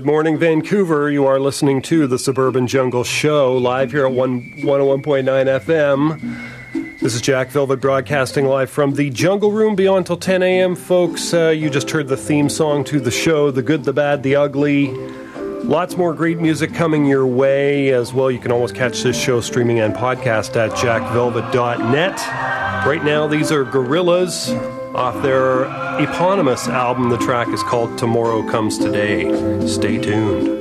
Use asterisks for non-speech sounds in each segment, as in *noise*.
Good morning, Vancouver. You are listening to the Suburban Jungle Show live here at 1, 101.9 FM. This is Jack Velvet broadcasting live from the Jungle Room beyond till 10 a.m. Folks, uh, you just heard the theme song to the show The Good, the Bad, the Ugly. Lots more great music coming your way as well. You can always catch this show streaming and podcast at jackvelvet.net. Right now, these are Gorillaz off their eponymous album. The track is called Tomorrow Comes Today. Stay tuned.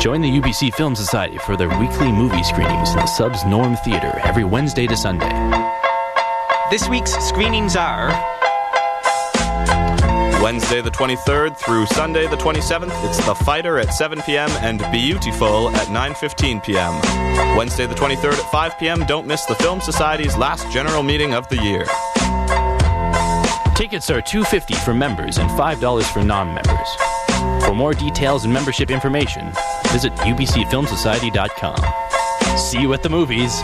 Join the UBC Film Society for their weekly movie screenings in the SUB's Norm Theater every Wednesday to Sunday. This week's screenings are Wednesday the 23rd through Sunday the 27th, it's The Fighter at 7 p.m. and Biutiful at 9:15 p.m. Wednesday the 23rd at 5 p.m. Don't miss the Film Society's last general meeting of the year. Tickets are $2.50 for members and $5 for non-members. For more details and membership information, visit ubcfilmsociety.com. See you at the movies.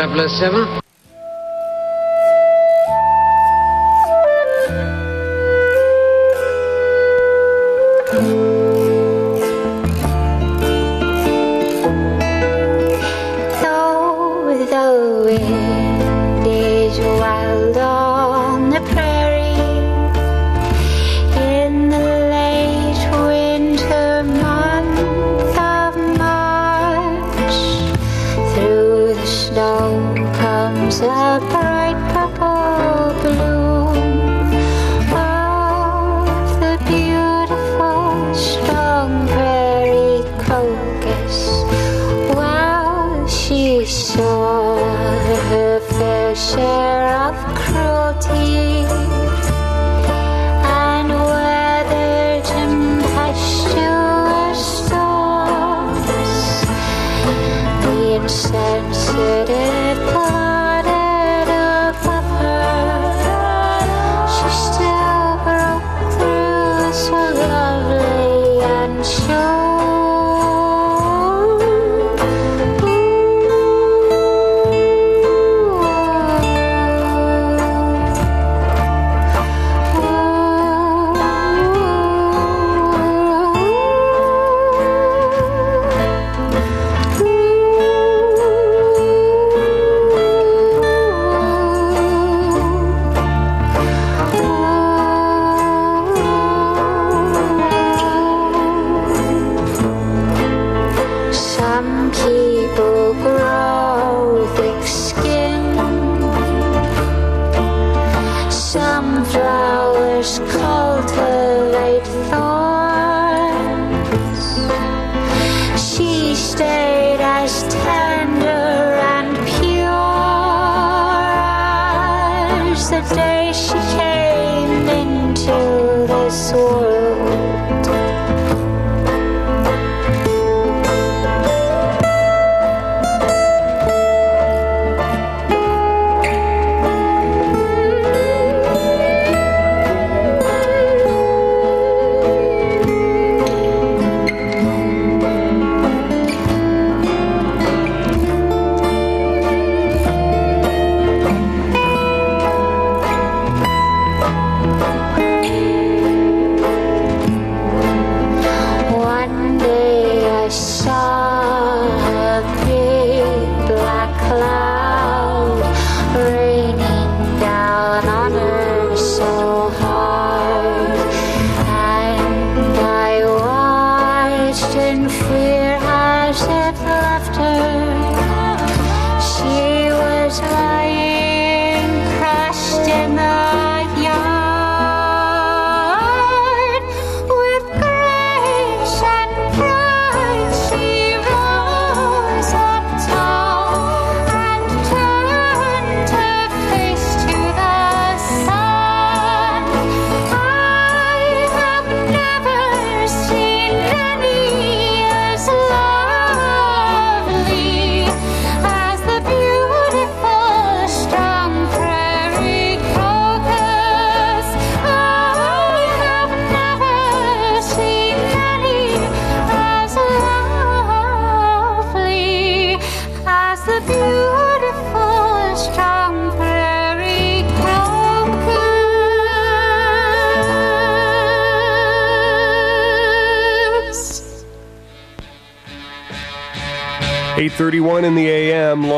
007.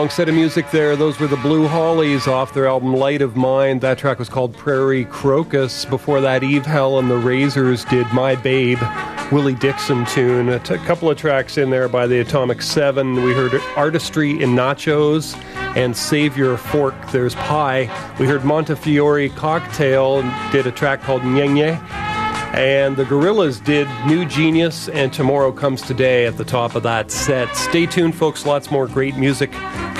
Long set of music there. Those were the Blue Hollies off their album Light of Mind. That track was called Prairie Crocus. Before that, Eve Hell and the Razors did My Babe, Willie Dixon tune. A t- couple of tracks in there by the Atomic Seven. We heard Artistry in Nachos and Savior Fork. There's Pie. We heard Montefiori Cocktail did a track called Nye Nye. And the Gorillaz did New Genious and Tomorrow Comes Today at the top of that set. Stay tuned, folks. Lots more great music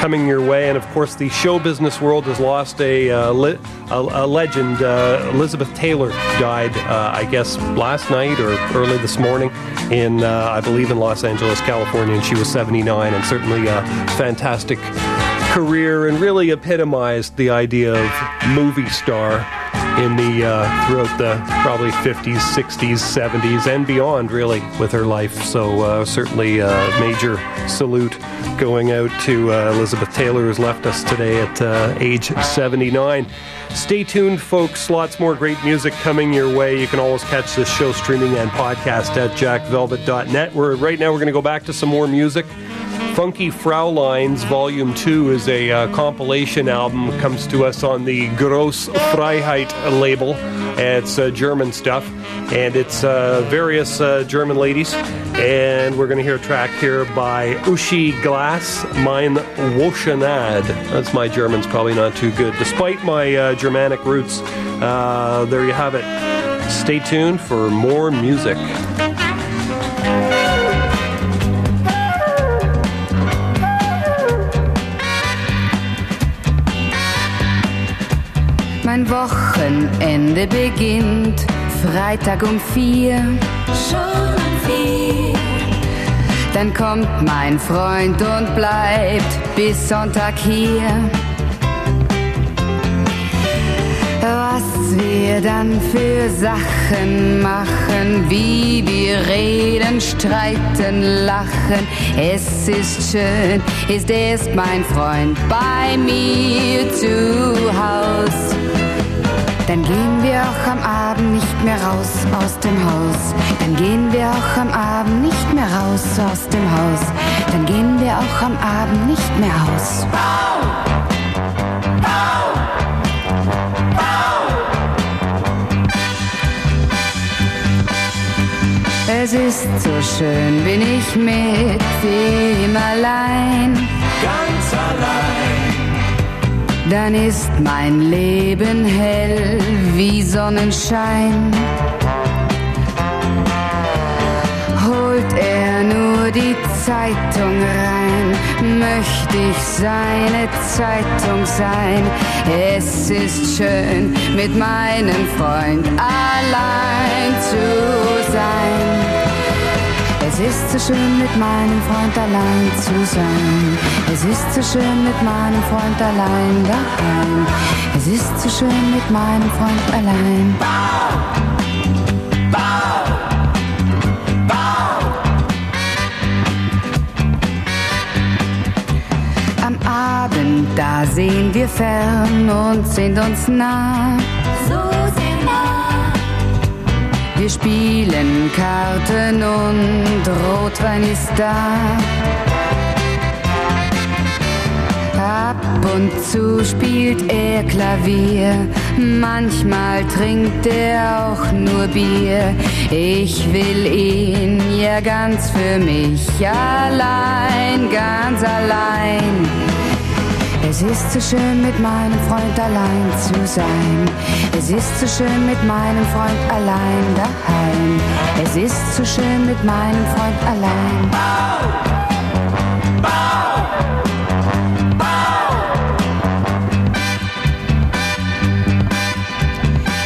coming your way. And of course, the show business world has lost a, uh, a, a legend. Uh, Elizabeth Taylor died, uh, I guess, last night or early this morning in, uh, I believe, in Los Angeles, California. And she was 79 and certainly a fantastic career and really epitomized the idea of movie star in the uh, throughout the probably 50s, 60s, 70s, and beyond, really, with her life. So uh, certainly a major salute going out to uh, Elizabeth Taylor, who's left us today at uh, age 79. Stay tuned, folks. Lots more great music coming your way. You can always catch this show streaming and podcast at jackvelvet.net. We're right now we're going to go back to some more music. Funky Fraulein's Volume 2 is a uh, compilation album. Comes to us on the Gross Freiheit label. It's uh, German stuff. And it's uh, various uh, German ladies. And we're going to hear a track here by Uschi Glas, Mein Woschenad. That's my German's probably not too good. Despite my uh, Germanic roots, uh, there you have it. Stay tuned for more music. Mein Wochenende beginnt Freitag um vier. Schon um vier. Dann kommt mein Freund und bleibt bis Sonntag hier. Was wir dann für Sachen machen, wie wir reden, streiten, lachen. Es ist schön, ist erst mein Freund bei mir zu Haus. Dann gehen wir auch am Abend nicht mehr raus aus dem Haus. Dann gehen wir auch am Abend nicht mehr raus aus dem Haus. Dann gehen wir auch am Abend nicht mehr aus. Es ist so schön, bin ich mit ihm allein. Ganz allein. Dann ist mein Leben hell wie Sonnenschein. Holt er nur die Zeitung rein, möchte ich seine Zeitung sein. Es ist schön, mit meinem Freund allein zu sein. Es ist so schön, mit meinem Freund allein zu sein. Es ist so schön, mit meinem Freund allein daheim. Es ist so schön, mit meinem Freund allein. Am Abend, da sehen wir fern und sind uns nah. Wir spielen Karten und Rotwein ist da. Ab und zu spielt er Klavier, manchmal trinkt er auch nur Bier. Ich will ihn ja ganz für mich allein, ganz allein. Es ist so schön mit meinem Freund allein zu sein. Es ist so schön mit meinem Freund allein daheim. Es ist so schön mit meinem Freund allein.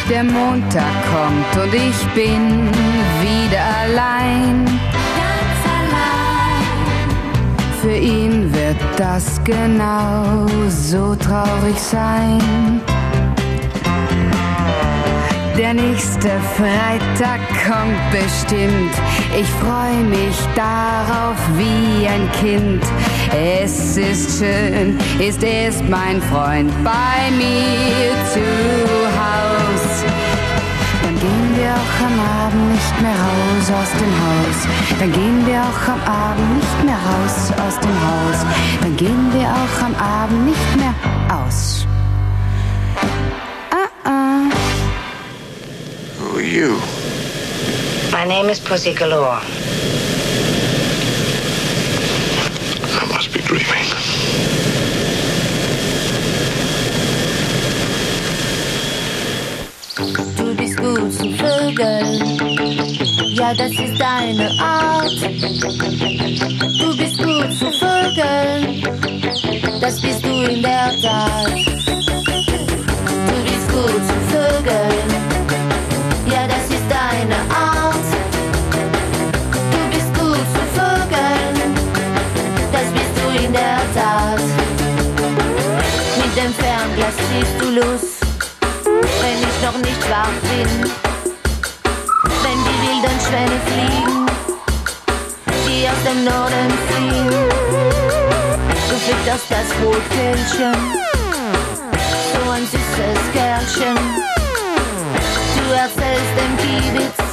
Der Montag kommt und ich bin wieder allein. Ganz allein. Für ihn wird das genau so traurig sein. Der nächste Freitag kommt bestimmt. Ich freue mich darauf wie ein Kind. Es ist schön, ist erst mein Freund bei mir zu Haus. Dann gehen wir auch am Abend nicht mehr raus aus dem Haus. Dann gehen wir auch am Abend nicht mehr raus aus dem Haus. Dann gehen wir auch am Abend nicht mehr aus. You? My name is Pussy Galore. I must be dreaming. Du bist gut zu Vögeln. Ja, das ist deine Art. Du bist gut zu Vögeln. Das bist du in der Tat. Siehst du los wenn ich noch nicht wach bin. Wenn die wilden Schwäne fliegen, die aus dem Norden fliehen. Du fütterst das Rotkehlchen, so ein süßes Kerlchen. Du erzählst dem Kiebitz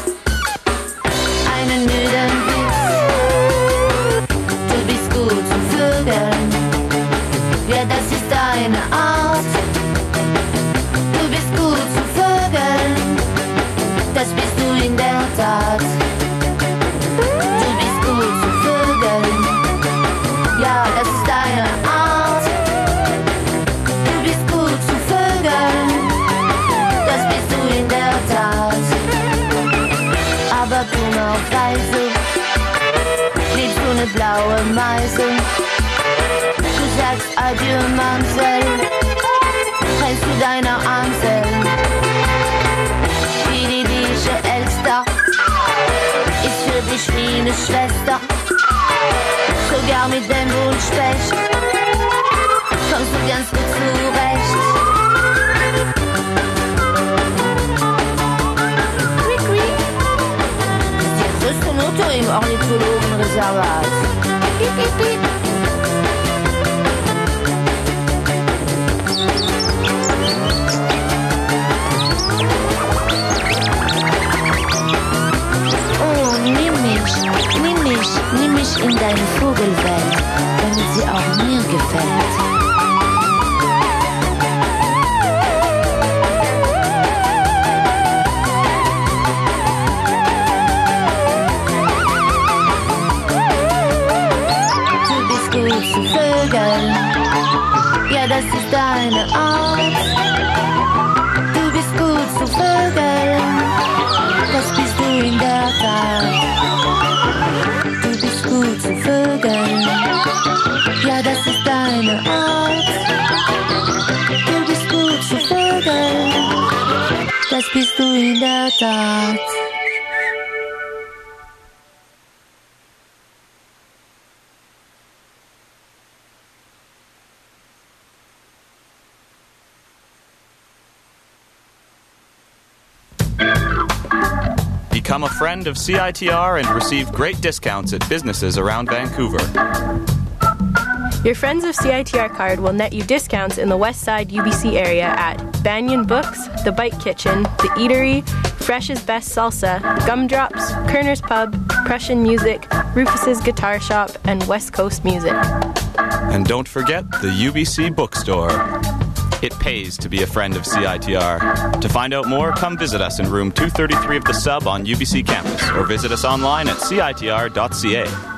das deine Art. Du bist gut zu Vögeln, das bist du in der Tat. Du bist gut zu Vögeln, ja, das ist deine Art. Du bist gut zu Vögeln, das bist du in der Tat. friend of CITR and receive great discounts at businesses around Vancouver. Your Friends of CITR card will net you discounts in the West Side UBC area at Banyen Books, The Bite Kitchen, The Eatery, Fresh's Best Salsa, Gumdrops, Koerner's Pub, Prussian Music, Rufus's Guitar Shop, and West Coast Music. And don't forget the UBC Bookstore. It pays to be a friend of CITR. To find out more, come visit us in room 233 of the SUB on UBC campus or visit us online at citr.ca.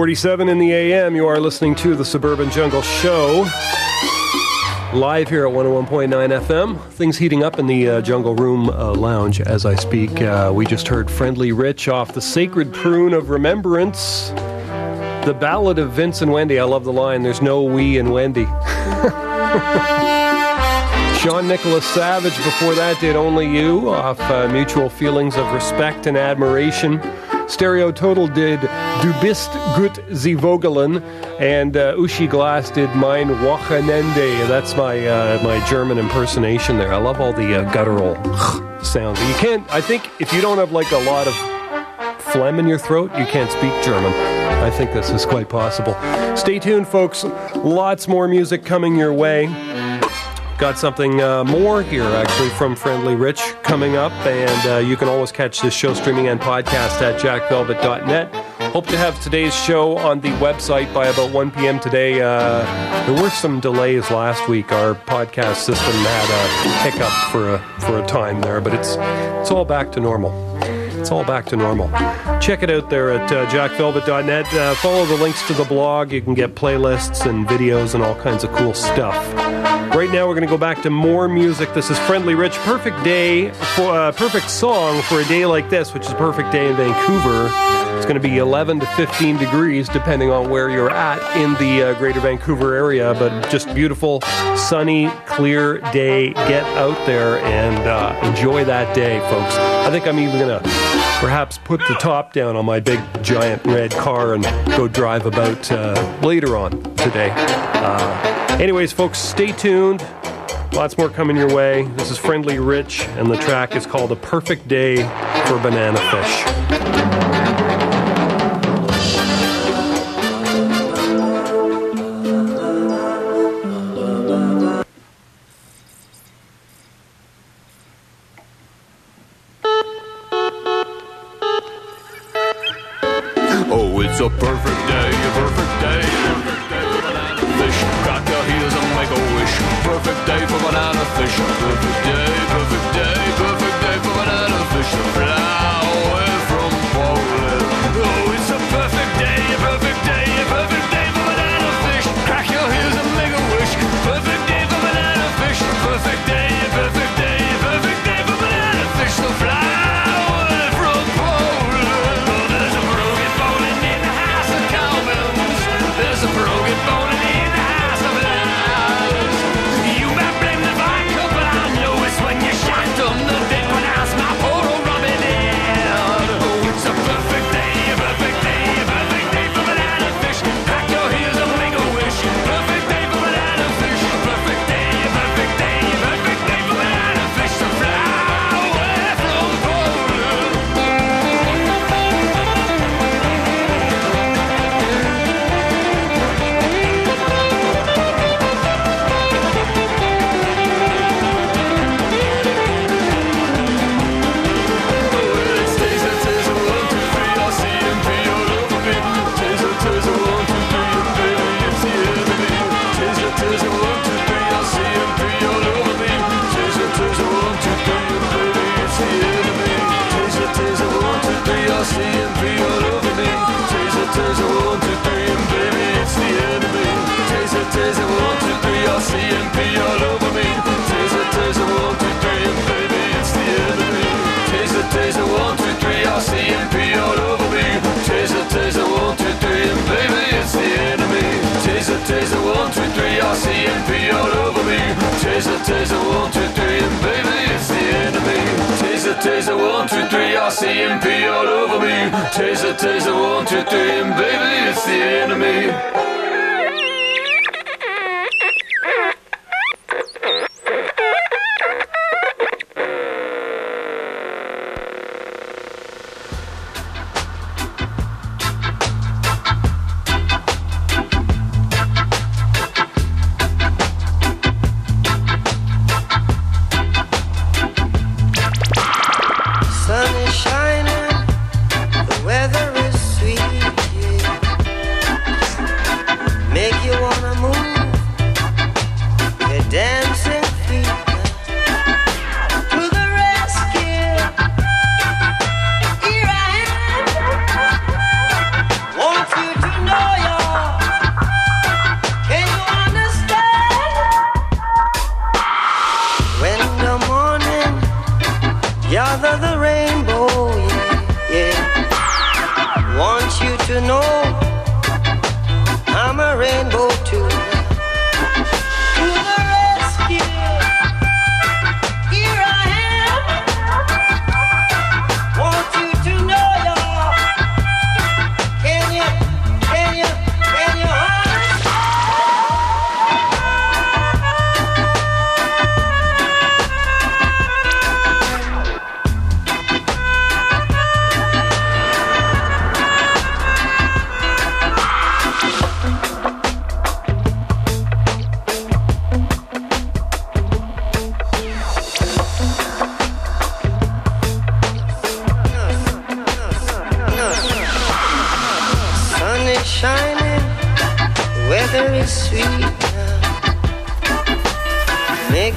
47 in the AM. You are listening to the Suburban Jungle Show. Live here at 101.9 FM. Things heating up in the uh, Jungle Room uh, Lounge as I speak. Uh, we just heard Friendly Rich off the Sacred Prune of Remembrance. The Ballad of Vince and Wendy. I love the line, there's no we and Wendy. *laughs* Sean Nicholas Savage before that did Only You off uh, Mutual Feelings of Respect and Admiration. Stereo Total did Du bist gut sie Vogelen, and uh, Uschi Glas did Mein Wochenende. That's my uh, my German impersonation there. I love all the uh, guttural sounds. You can't. I think if you don't have like a lot of phlegm in your throat, you can't speak German. I think this is quite possible. Stay tuned, folks. Lots more music coming your way. Got something uh, more here, actually, from Friendly Rich coming up, and uh, you can always catch this show streaming and podcast at jackvelvet.net. Hope to have today's show on the website by about 1 p.m. today. Uh, there were some delays last week. Our podcast system had a hiccup for a, for a time there, but it's it's all back to normal. It's all back to normal. Check it out there at uh, jackvelvet.net. Uh, follow the links to the blog. You can get playlists and videos and all kinds of cool stuff. Right now, we're going to go back to more music. This is Friendly Rich. Perfect day for uh, perfect song for a day like this, which is a perfect day in Vancouver. It's going to be 11 to 15 degrees, depending on where you're at in the uh, Greater Vancouver area. But just beautiful, sunny, clear day. Get out there and uh, enjoy that day, folks. I think I'm even going to perhaps put the top down on my big giant red car and go drive about uh, later on today. Uh, anyways, folks, stay tuned. Lots more coming your way. This is Friendly Rich, and the track is called A Perfect Day for Banana Fish.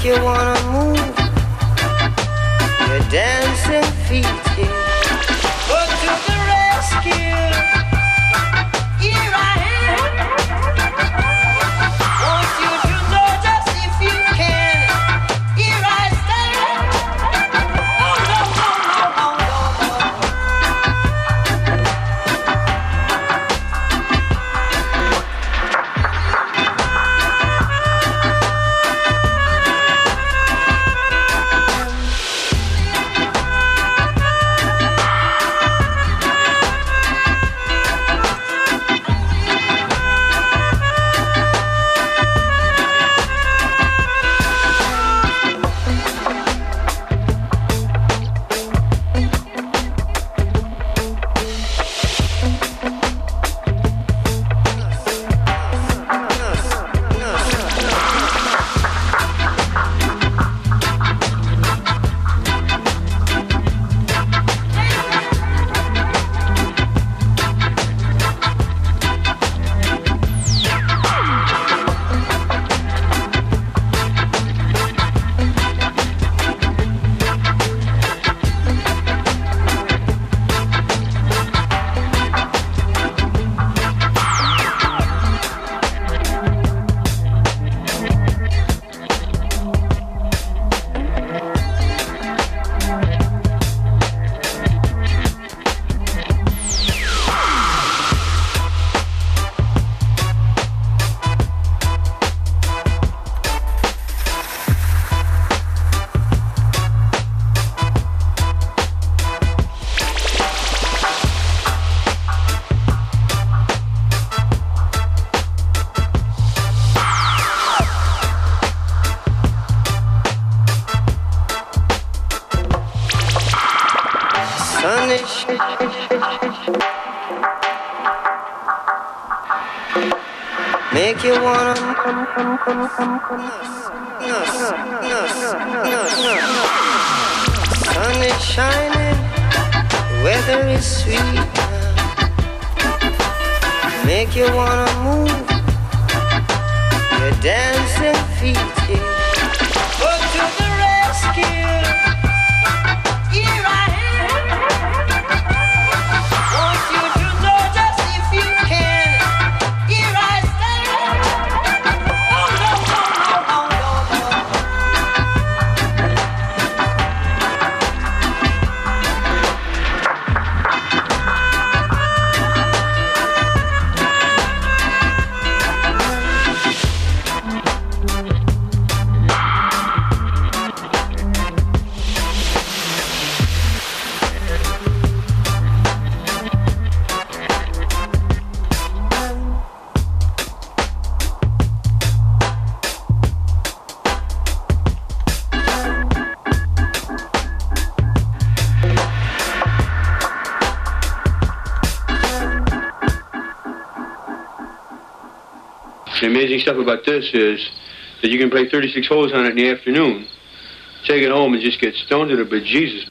you wanna Sun is shining, weather is sweet. Make you wanna amazing stuff about this is that you can play 36 holes on it in the afternoon, take it home, and just get stoned to the bejesus.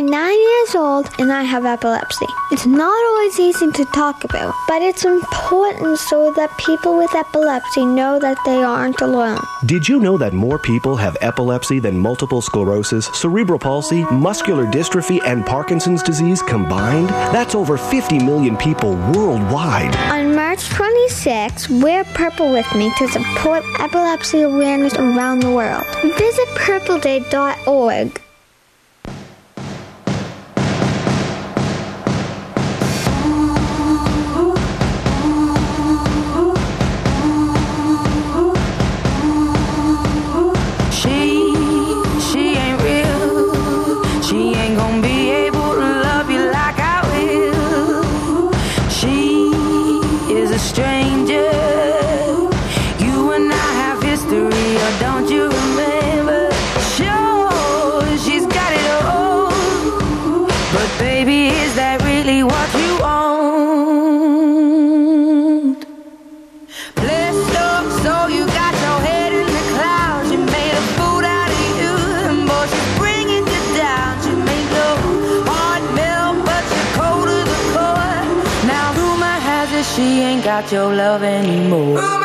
I'm nine years old and I have epilepsy. It's not always easy to talk about, but it's important so that people with epilepsy know that they aren't alone. Did you know that more people have epilepsy than multiple sclerosis, cerebral palsy, muscular dystrophy, and Parkinson's disease combined? That's over 50 million people worldwide. On March 26, wear purple with me to support epilepsy awareness around the world. Visit purpleday.org. is your love anymore.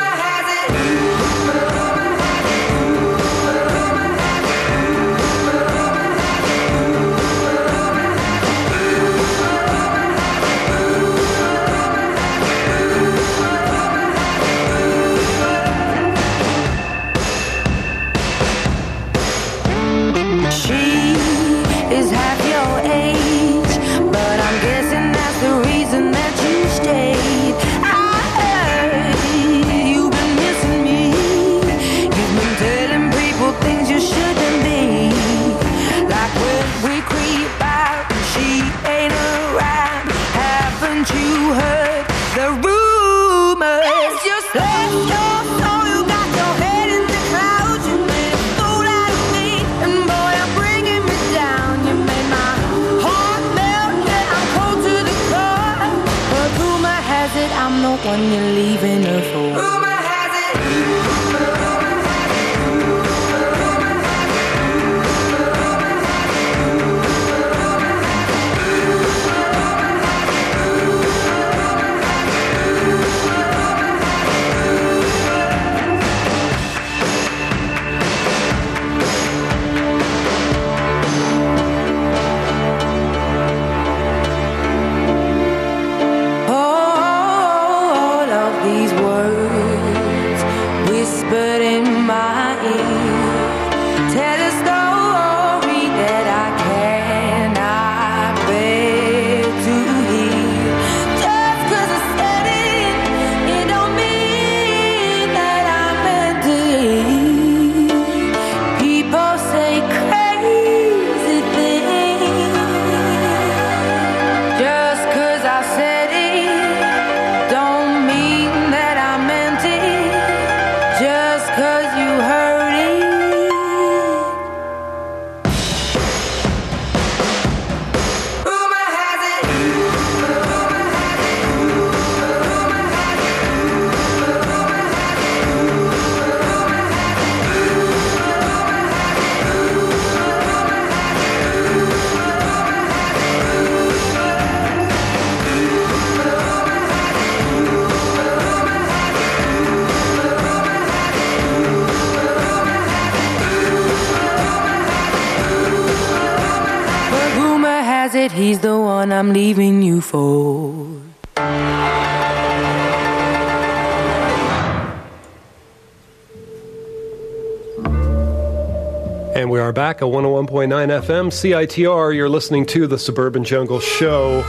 At 101.9 FM CITR. You're listening to the Suburban Jungle Show.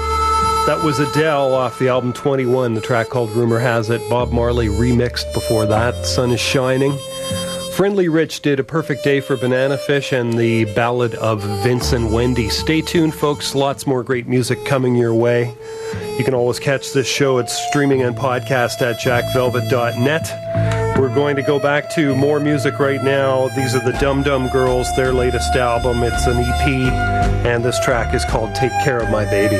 That was Adele off the album 21, the track called Rumor Has It. Bob Marley remixed before that, Sun is Shining. Friendly Rich did A Perfect Day for Banana Fish and the Ballad of Vince and Wendy. Stay tuned, folks. Lots more great music coming your way. You can always catch this show at streaming and podcast at jackvelvet.net. Going to go back to more music right now. These are the Dum Dum Girls, their latest album. It's an EP, and this track is called Take Care of My Baby.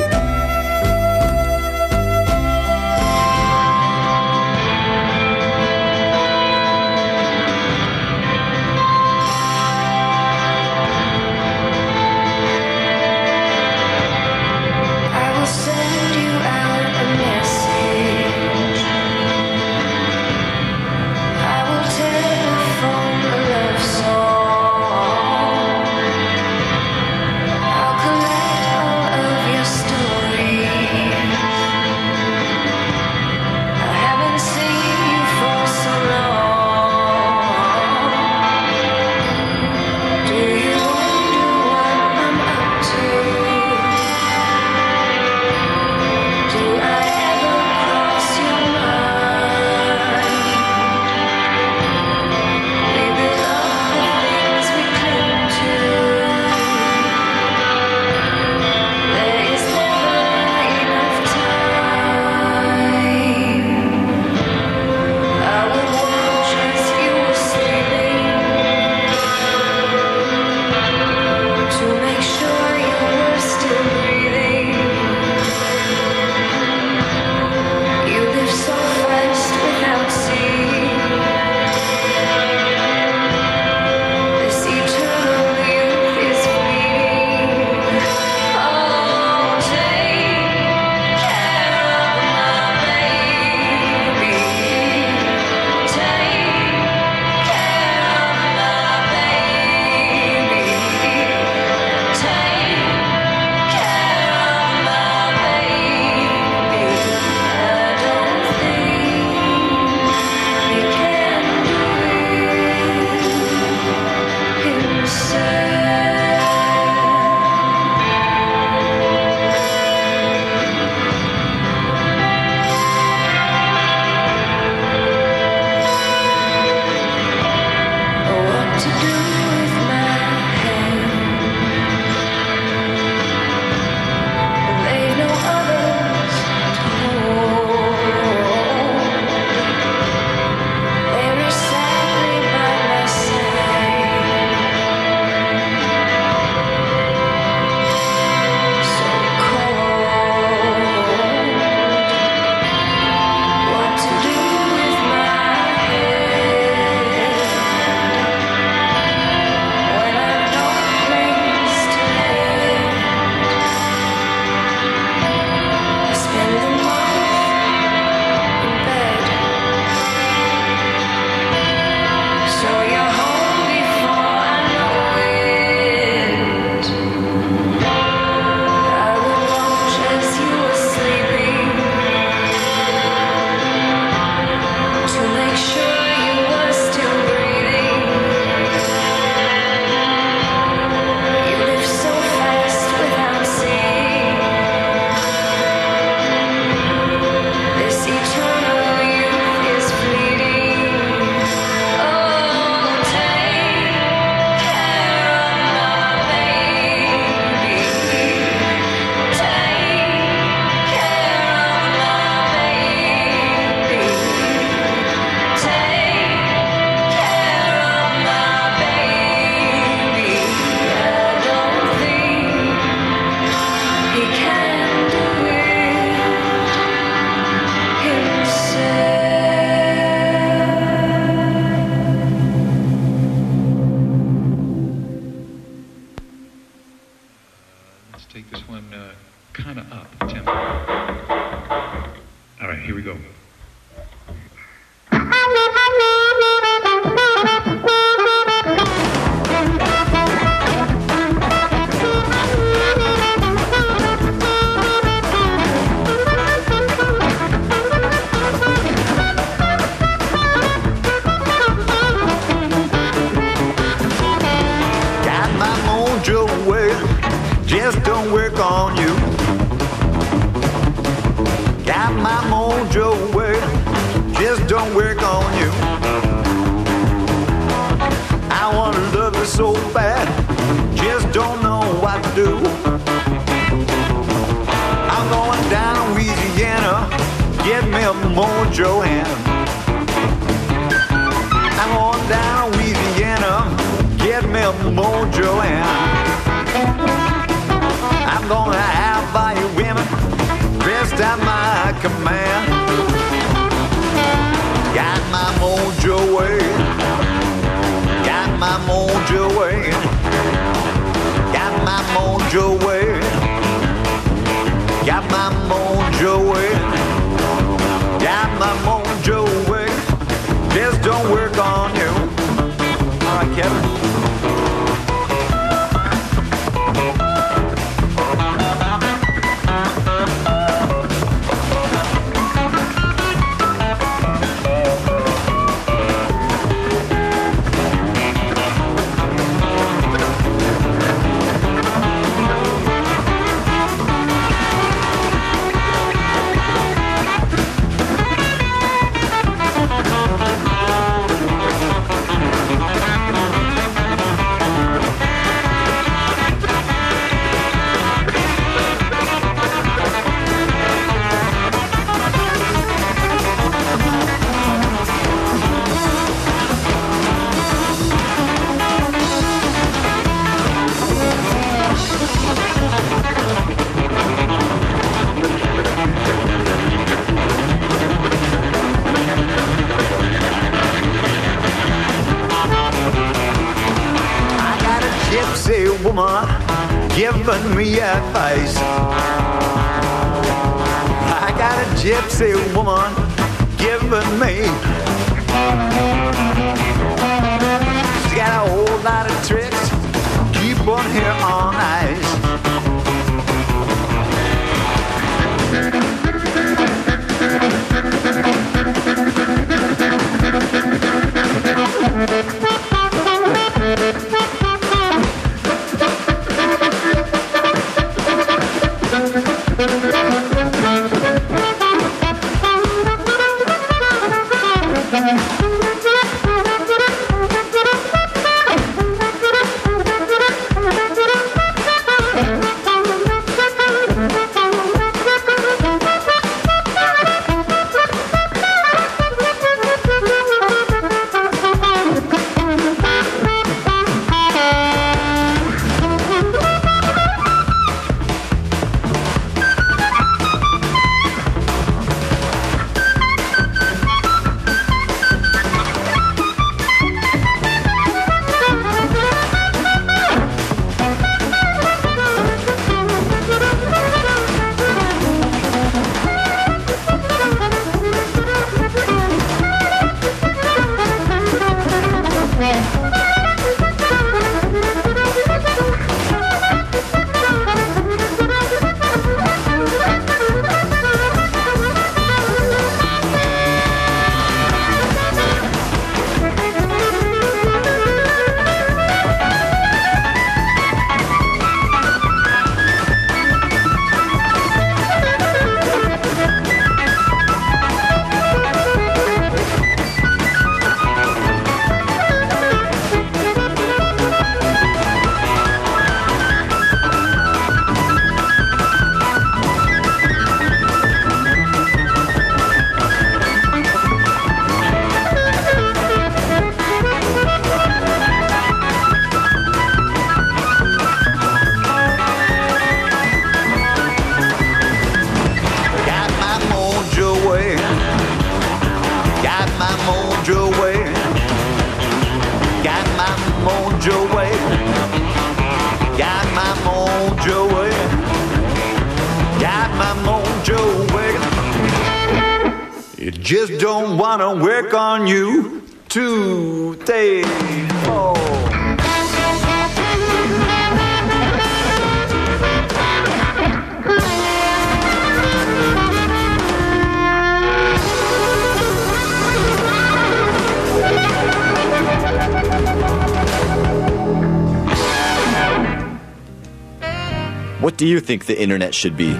Think the internet should be?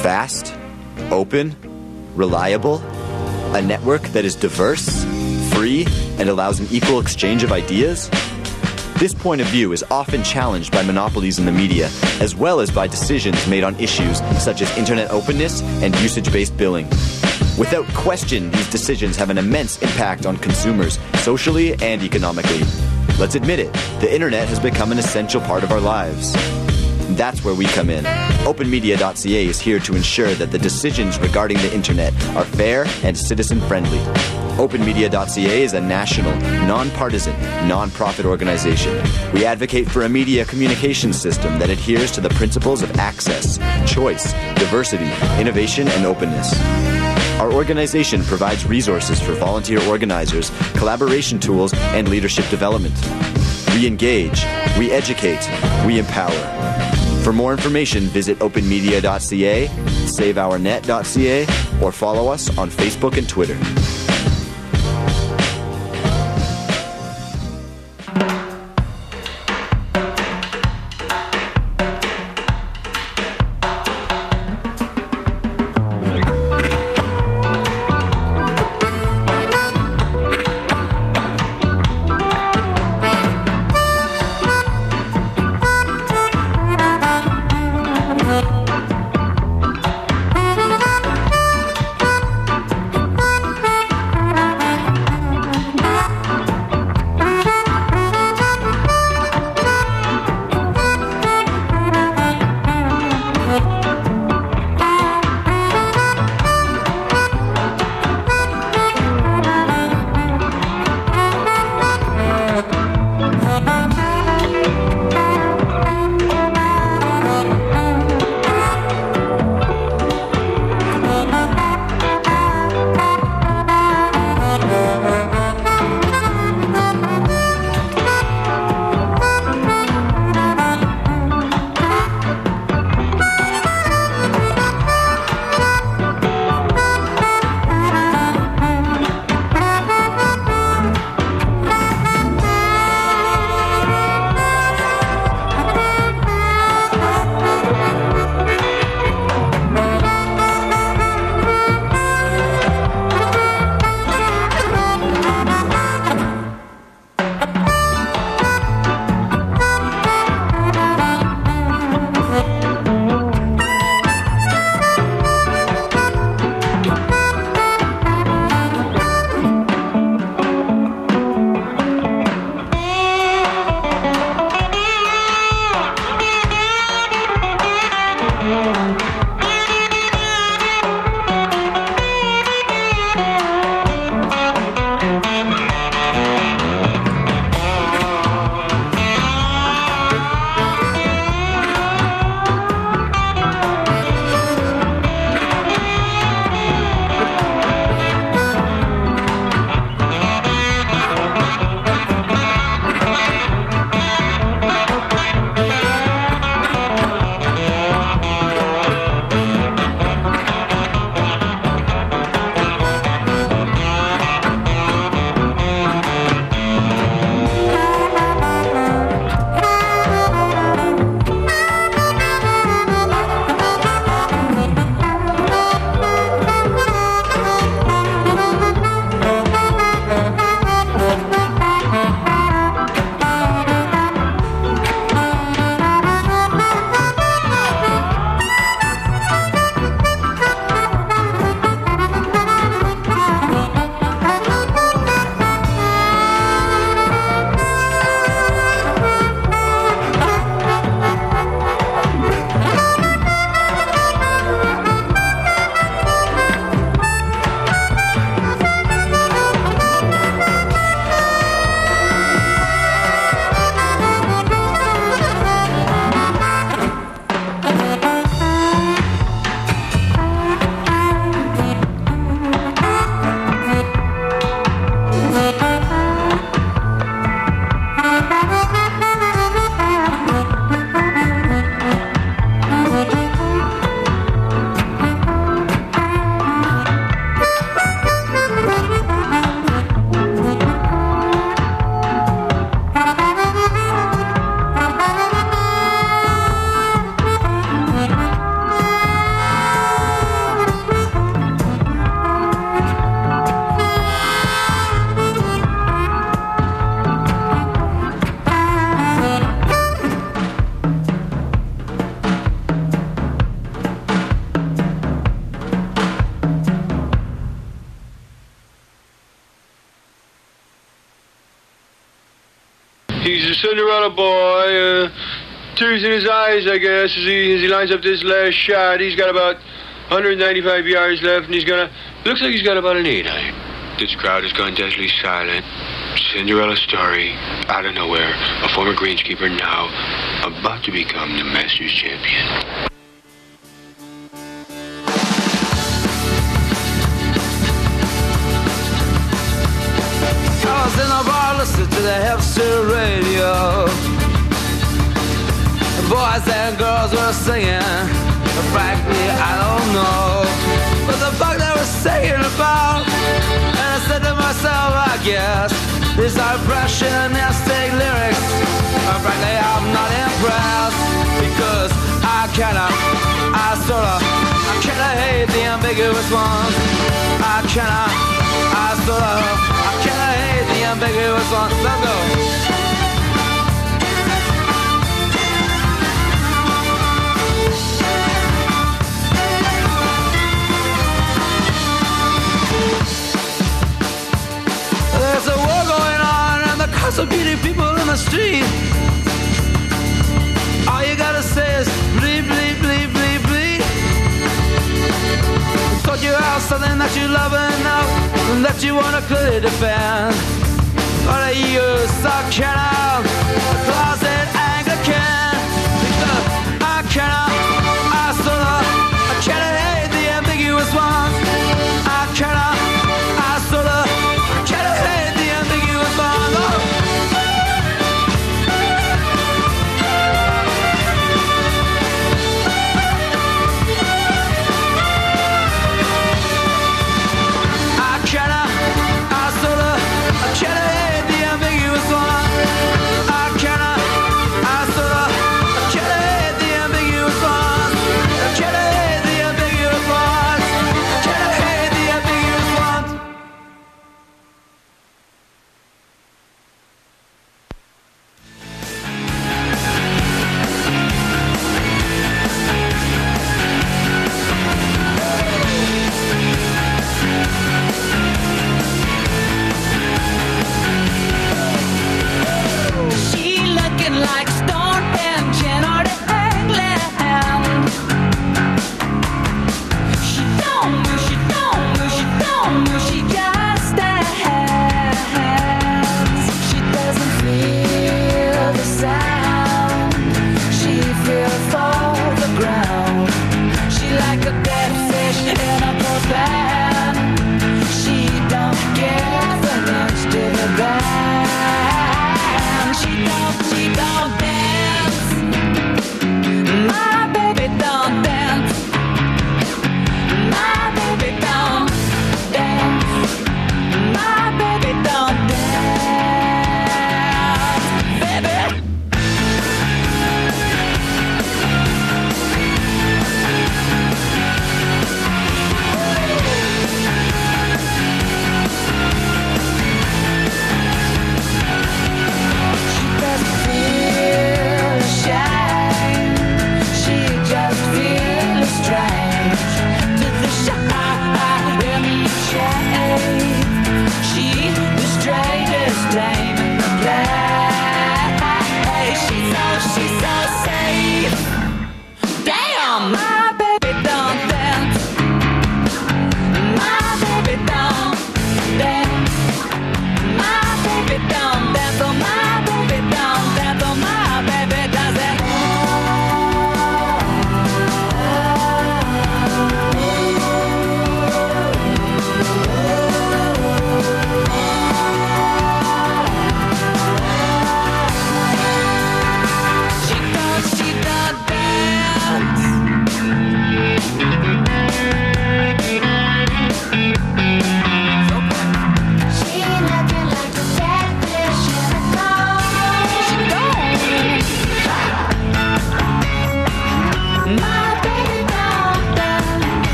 Fast? Open? Reliable? A network that is diverse, free, and allows an equal exchange of ideas? This point of view is often challenged by monopolies in the media, as well as by decisions made on issues such as internet openness and usage based billing. Without question, these decisions have an immense impact on consumers, socially and economically. Let's admit it, the internet has become an essential part of our lives. That's where we come in. OpenMedia.ca is here to ensure that the decisions regarding the internet are fair and citizen friendly. OpenMedia.ca is a national, nonpartisan, nonprofit organization. We advocate for a media communication system that adheres to the principles of access, choice, diversity, innovation, and openness. Our organization provides resources for volunteer organizers, collaboration tools, and leadership development. We engage, we educate, we empower. For more information, visit openmedia.ca, saveournet.ca, or follow us on Facebook and Twitter. Tears in his eyes, I guess, as he, as he lines up this last shot. He's got about 195 yards left, and he's gonna. Looks like he's got about an eight on it. This crowd has gone deadly silent. Cinderella story, out of nowhere. A former greenskeeper now about to become the Masters champion. Boys and girls were singing. But frankly, I don't know what the fuck they were singing about. And I said to myself, I guess these are impressionistic lyrics. And frankly, I'm not impressed because I kinda, I sorta, I kinda hate the ambiguous ones. I kinda, I sorta, I kinda hate the ambiguous ones. Let's go. The cops are beating people in the street. All you gotta say is bleep, bleep, bleep, bleep, bleep. Thought you have something that you love enough and that you wanna clearly defend. But you suck out a closet Anglican. Because I cannot, I sorta, I kinda hate the ambiguous ones.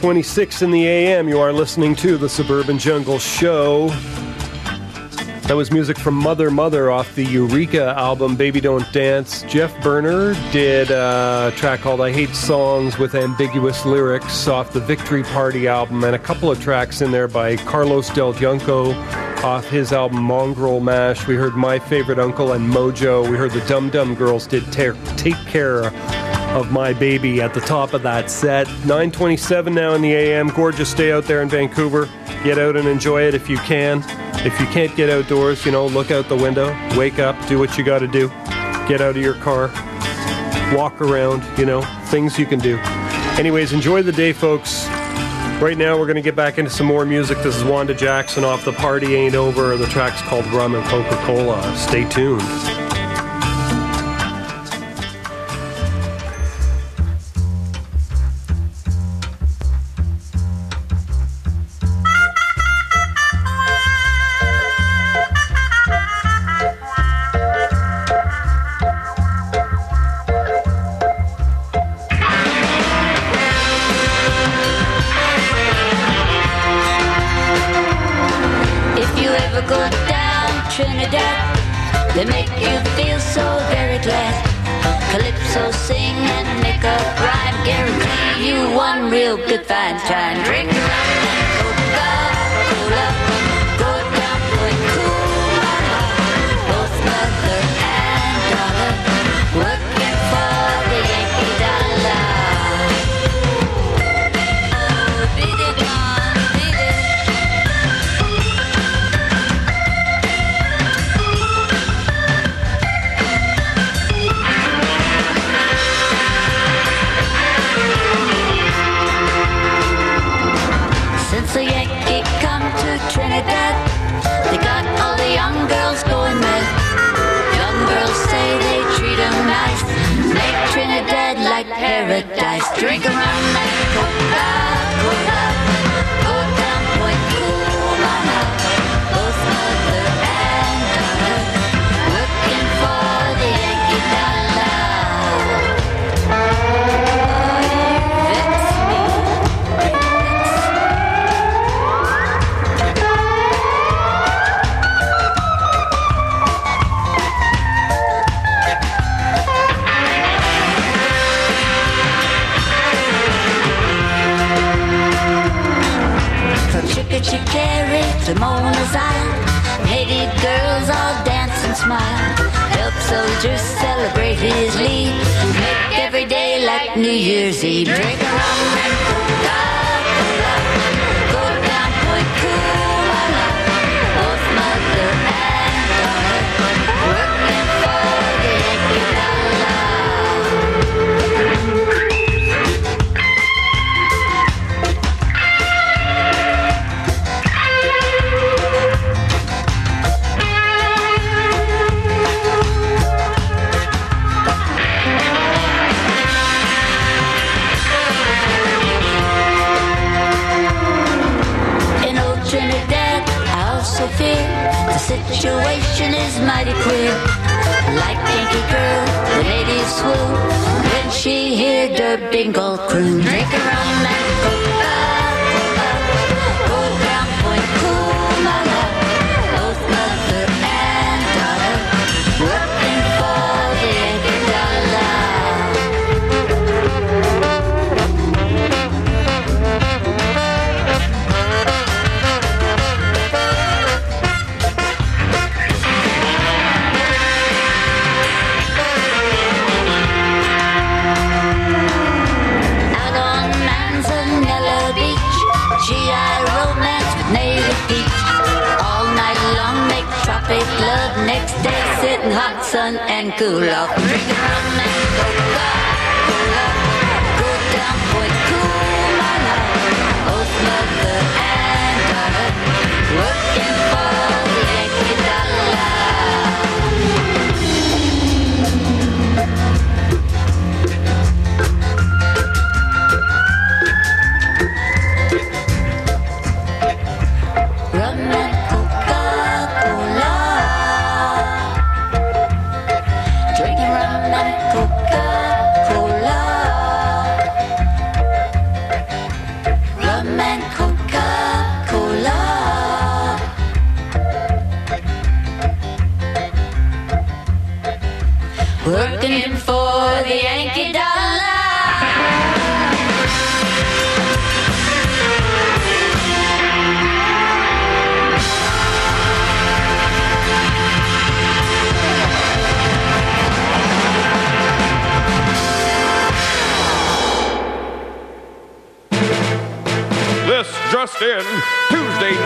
926 in the AM. You are listening to the Suburban Jungle Show. That was music from Mother Mother off the Eureka album Baby Don't Dance. Geoff Berner did a track called I Hate Songs with Ambiguous Lyrics off the Victory Party album, and a couple of tracks in there by Carlos Del Junco off his album Mongrel Mash. We heard My Favorite Uncle and Mojo. We heard the Dum Dum Girls did Take Care of My Baby at the top of that set. 927 now in the AM. Gorgeous day out there in Vancouver. Get out and enjoy it if you can. If you can't get outdoors, you know, look out the window, wake up, do what you got to do. Get out of your car, walk around, you know, things you can do. Anyways, enjoy the day, folks. Right now, we're going to get back into some more music. This is Wanda Jackson off The Party Ain't Over. The track's called Rum and Coca Cola. Stay tuned.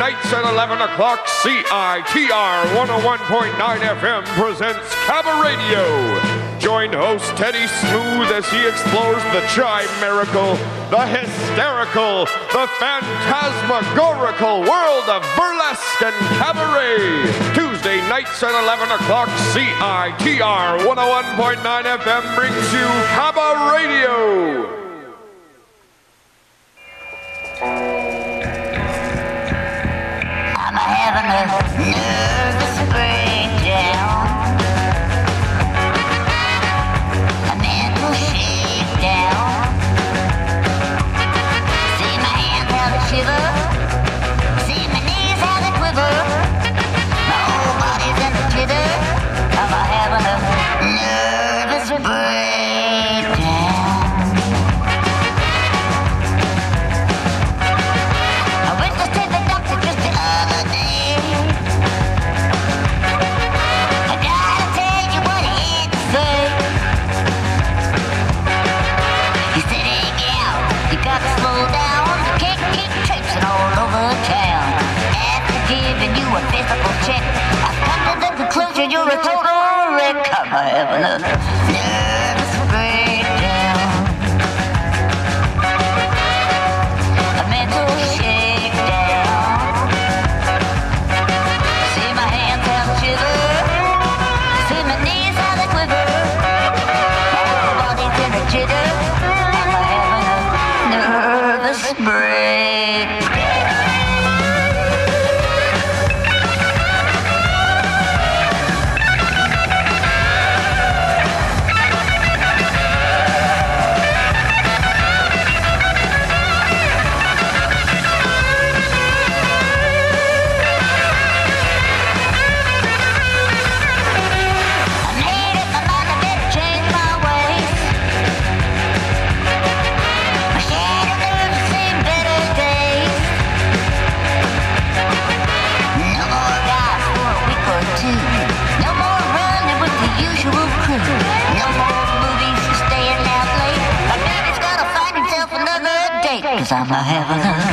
nights at 11 o'clock, CITR 101.9 FM presents Cabaradio. Join host Teddy Smooth as he explores the chime miracle, the hysterical, the phantasmagorical world of burlesque and cabaret. Tuesday nights at 11 o'clock, CITR 101.9 FM brings you Cabaradio. having a new with your glory, come heaven and earth. Cause I'm a heaven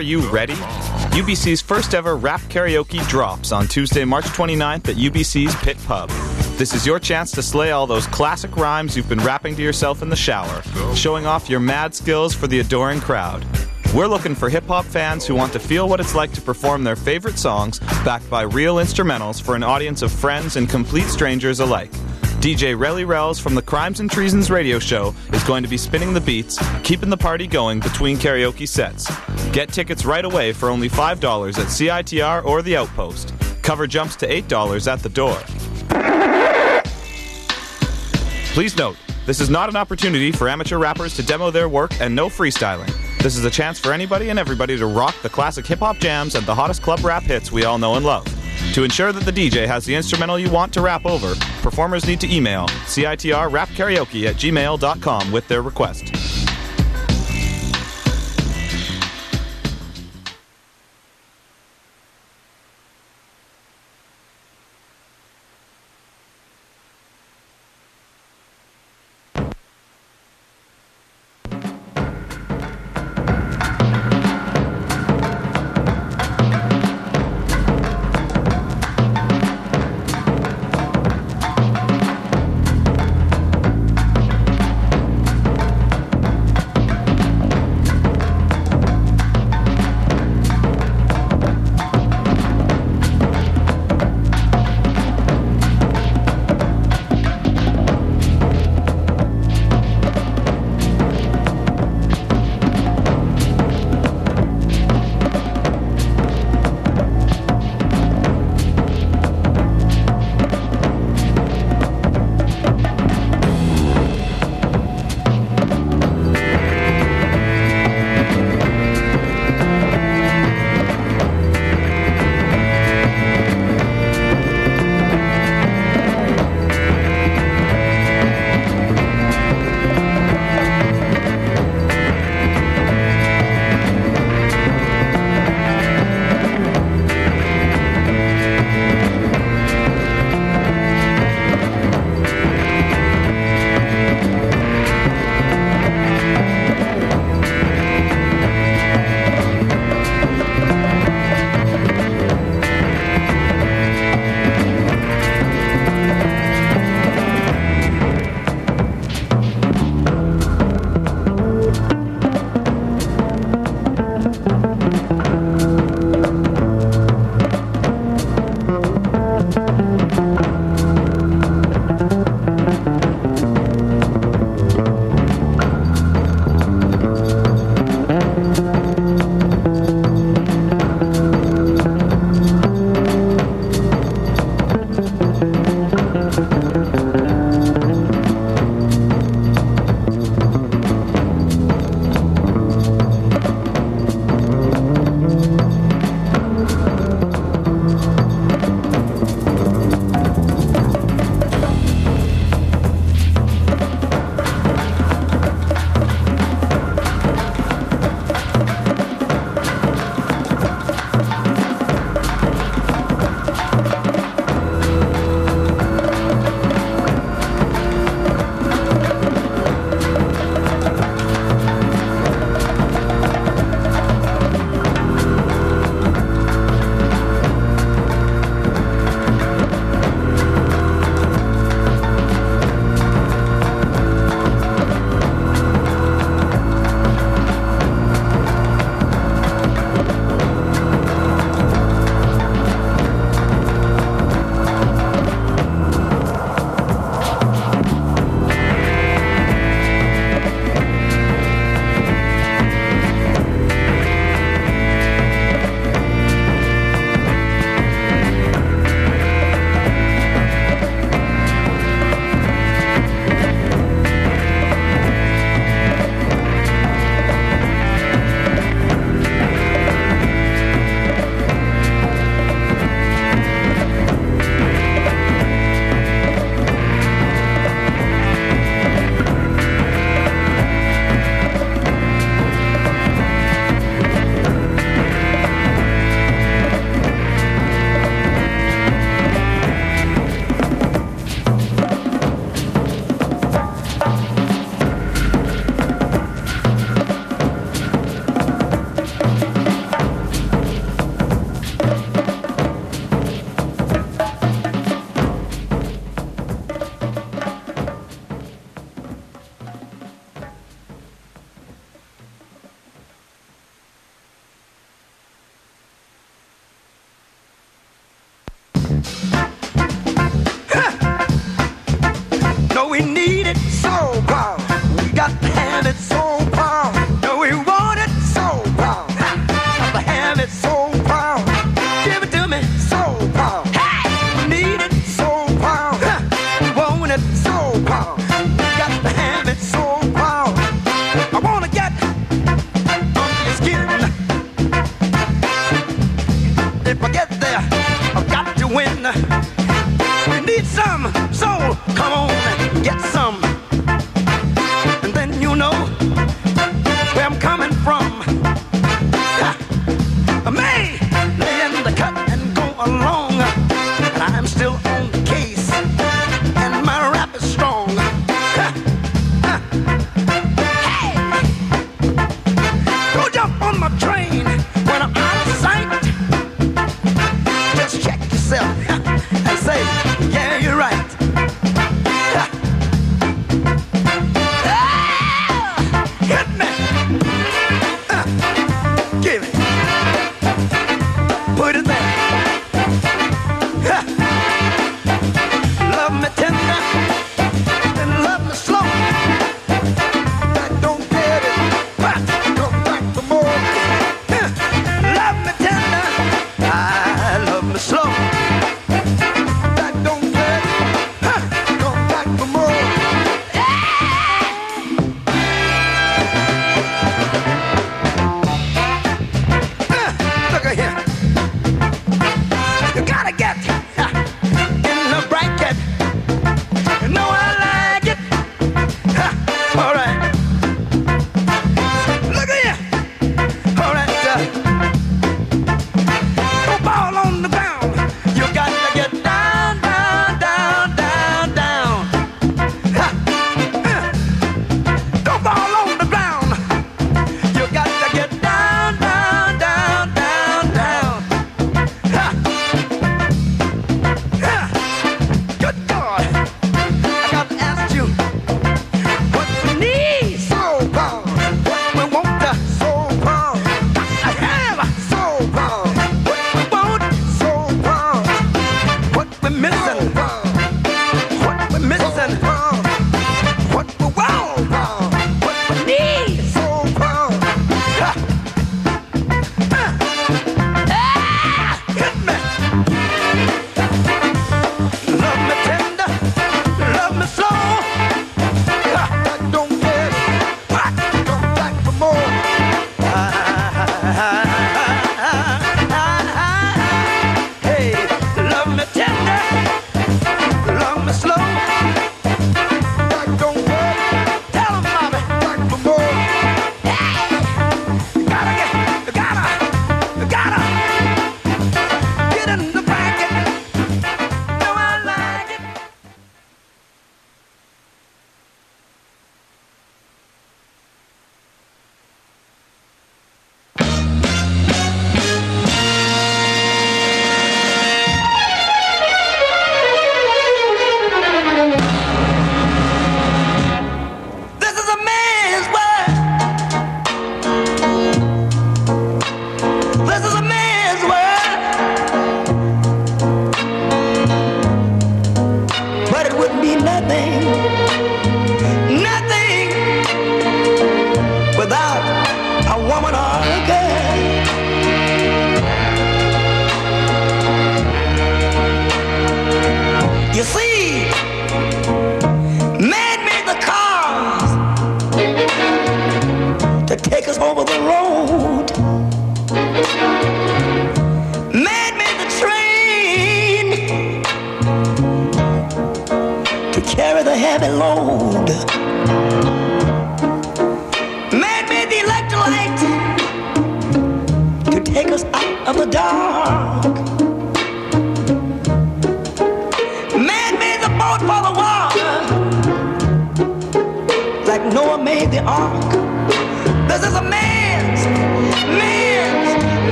are you ready? UBC's first ever rap karaoke drops on Tuesday, March 29th at UBC's Pit Pub. This is your chance to slay all those classic rhymes you've been rapping to yourself in the shower, showing off your mad skills for the adoring crowd. We're looking for hip hop fans who want to feel what it's like to perform their favorite songs backed by real instrumentals for an audience of friends and complete strangers alike. DJ Relly Rells from the Crimes and Treasons radio show is going to be spinning the beats, keeping the party going between karaoke sets. Get tickets right away for only $5 at CITR or The Outpost. Cover jumps to $8 at the door. Please note, this is not an opportunity for amateur rappers to demo their work and no freestyling. This is a chance for anybody and everybody to rock the classic hip hop jams and the hottest club rap hits we all know and love. To ensure that the DJ has the instrumental you want to rap over, performers need to email citrrapkaraoke at gmail.com with their request.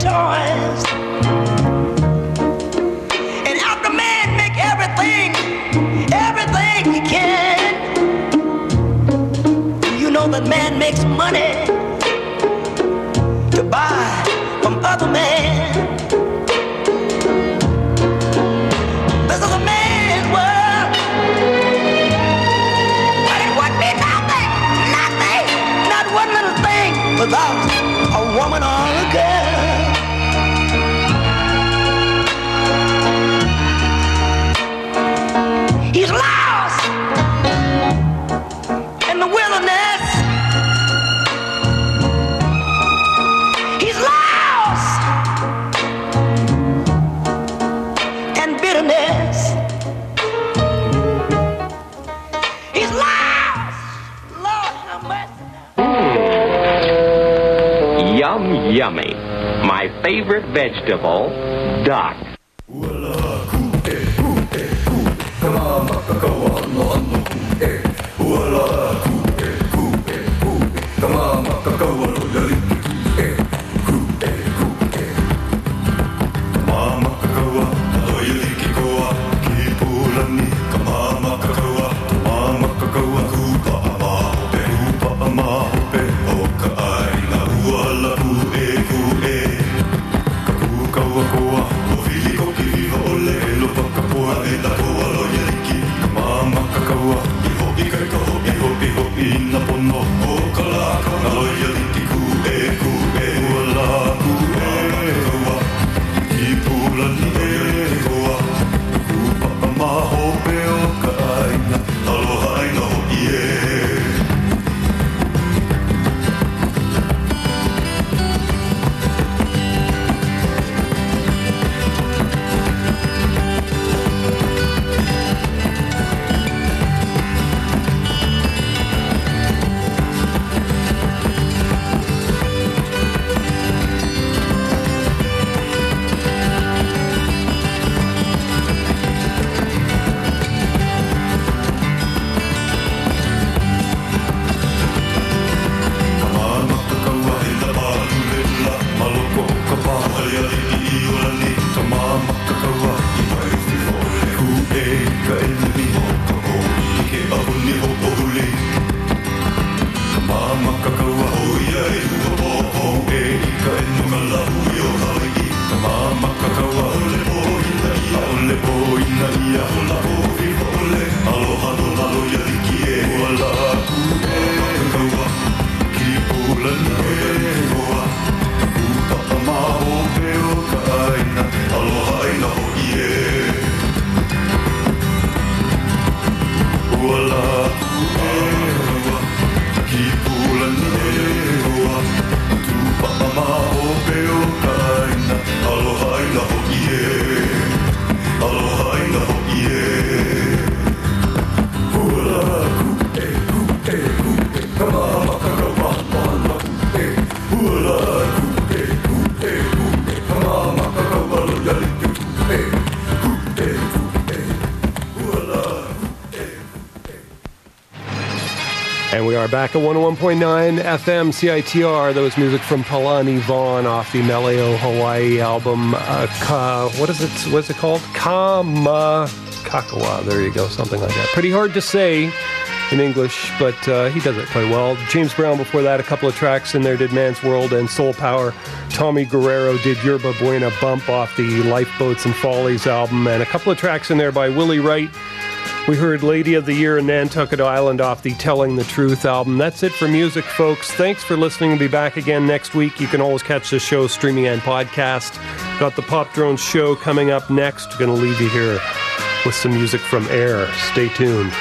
Toys. And after man make everything, everything he can, you know that man makes money to buy from other men. This is a man's world. But it would be nothing, nothing, not one little thing without a woman or a girl. Yummy. My favorite vegetable, duck. And we are back at 101.9 FM CITR. That was music from Palani Vaughn off the Meleo Hawaii album. Uh, ka, what is it? What's it called? Kama Kakawa. There you go. Something like that. Pretty hard to say in English, but uh, he does it quite well. James Brown before that, a couple of tracks in there did Man's World and Soul Power. Tommy Guerrero did Yerba Buena Bump off the Lifeboats and Follies album, and a couple of tracks in there by Willie Wright. We heard Lady of the Year in Nantucket Island off the Telling the Truth album. That's it for music, folks. Thanks for listening. We'll be back again next week. You can always catch the show streaming and podcast. Got the Pop Drone show coming up next. Going to leave you here with some music from Air. Stay tuned.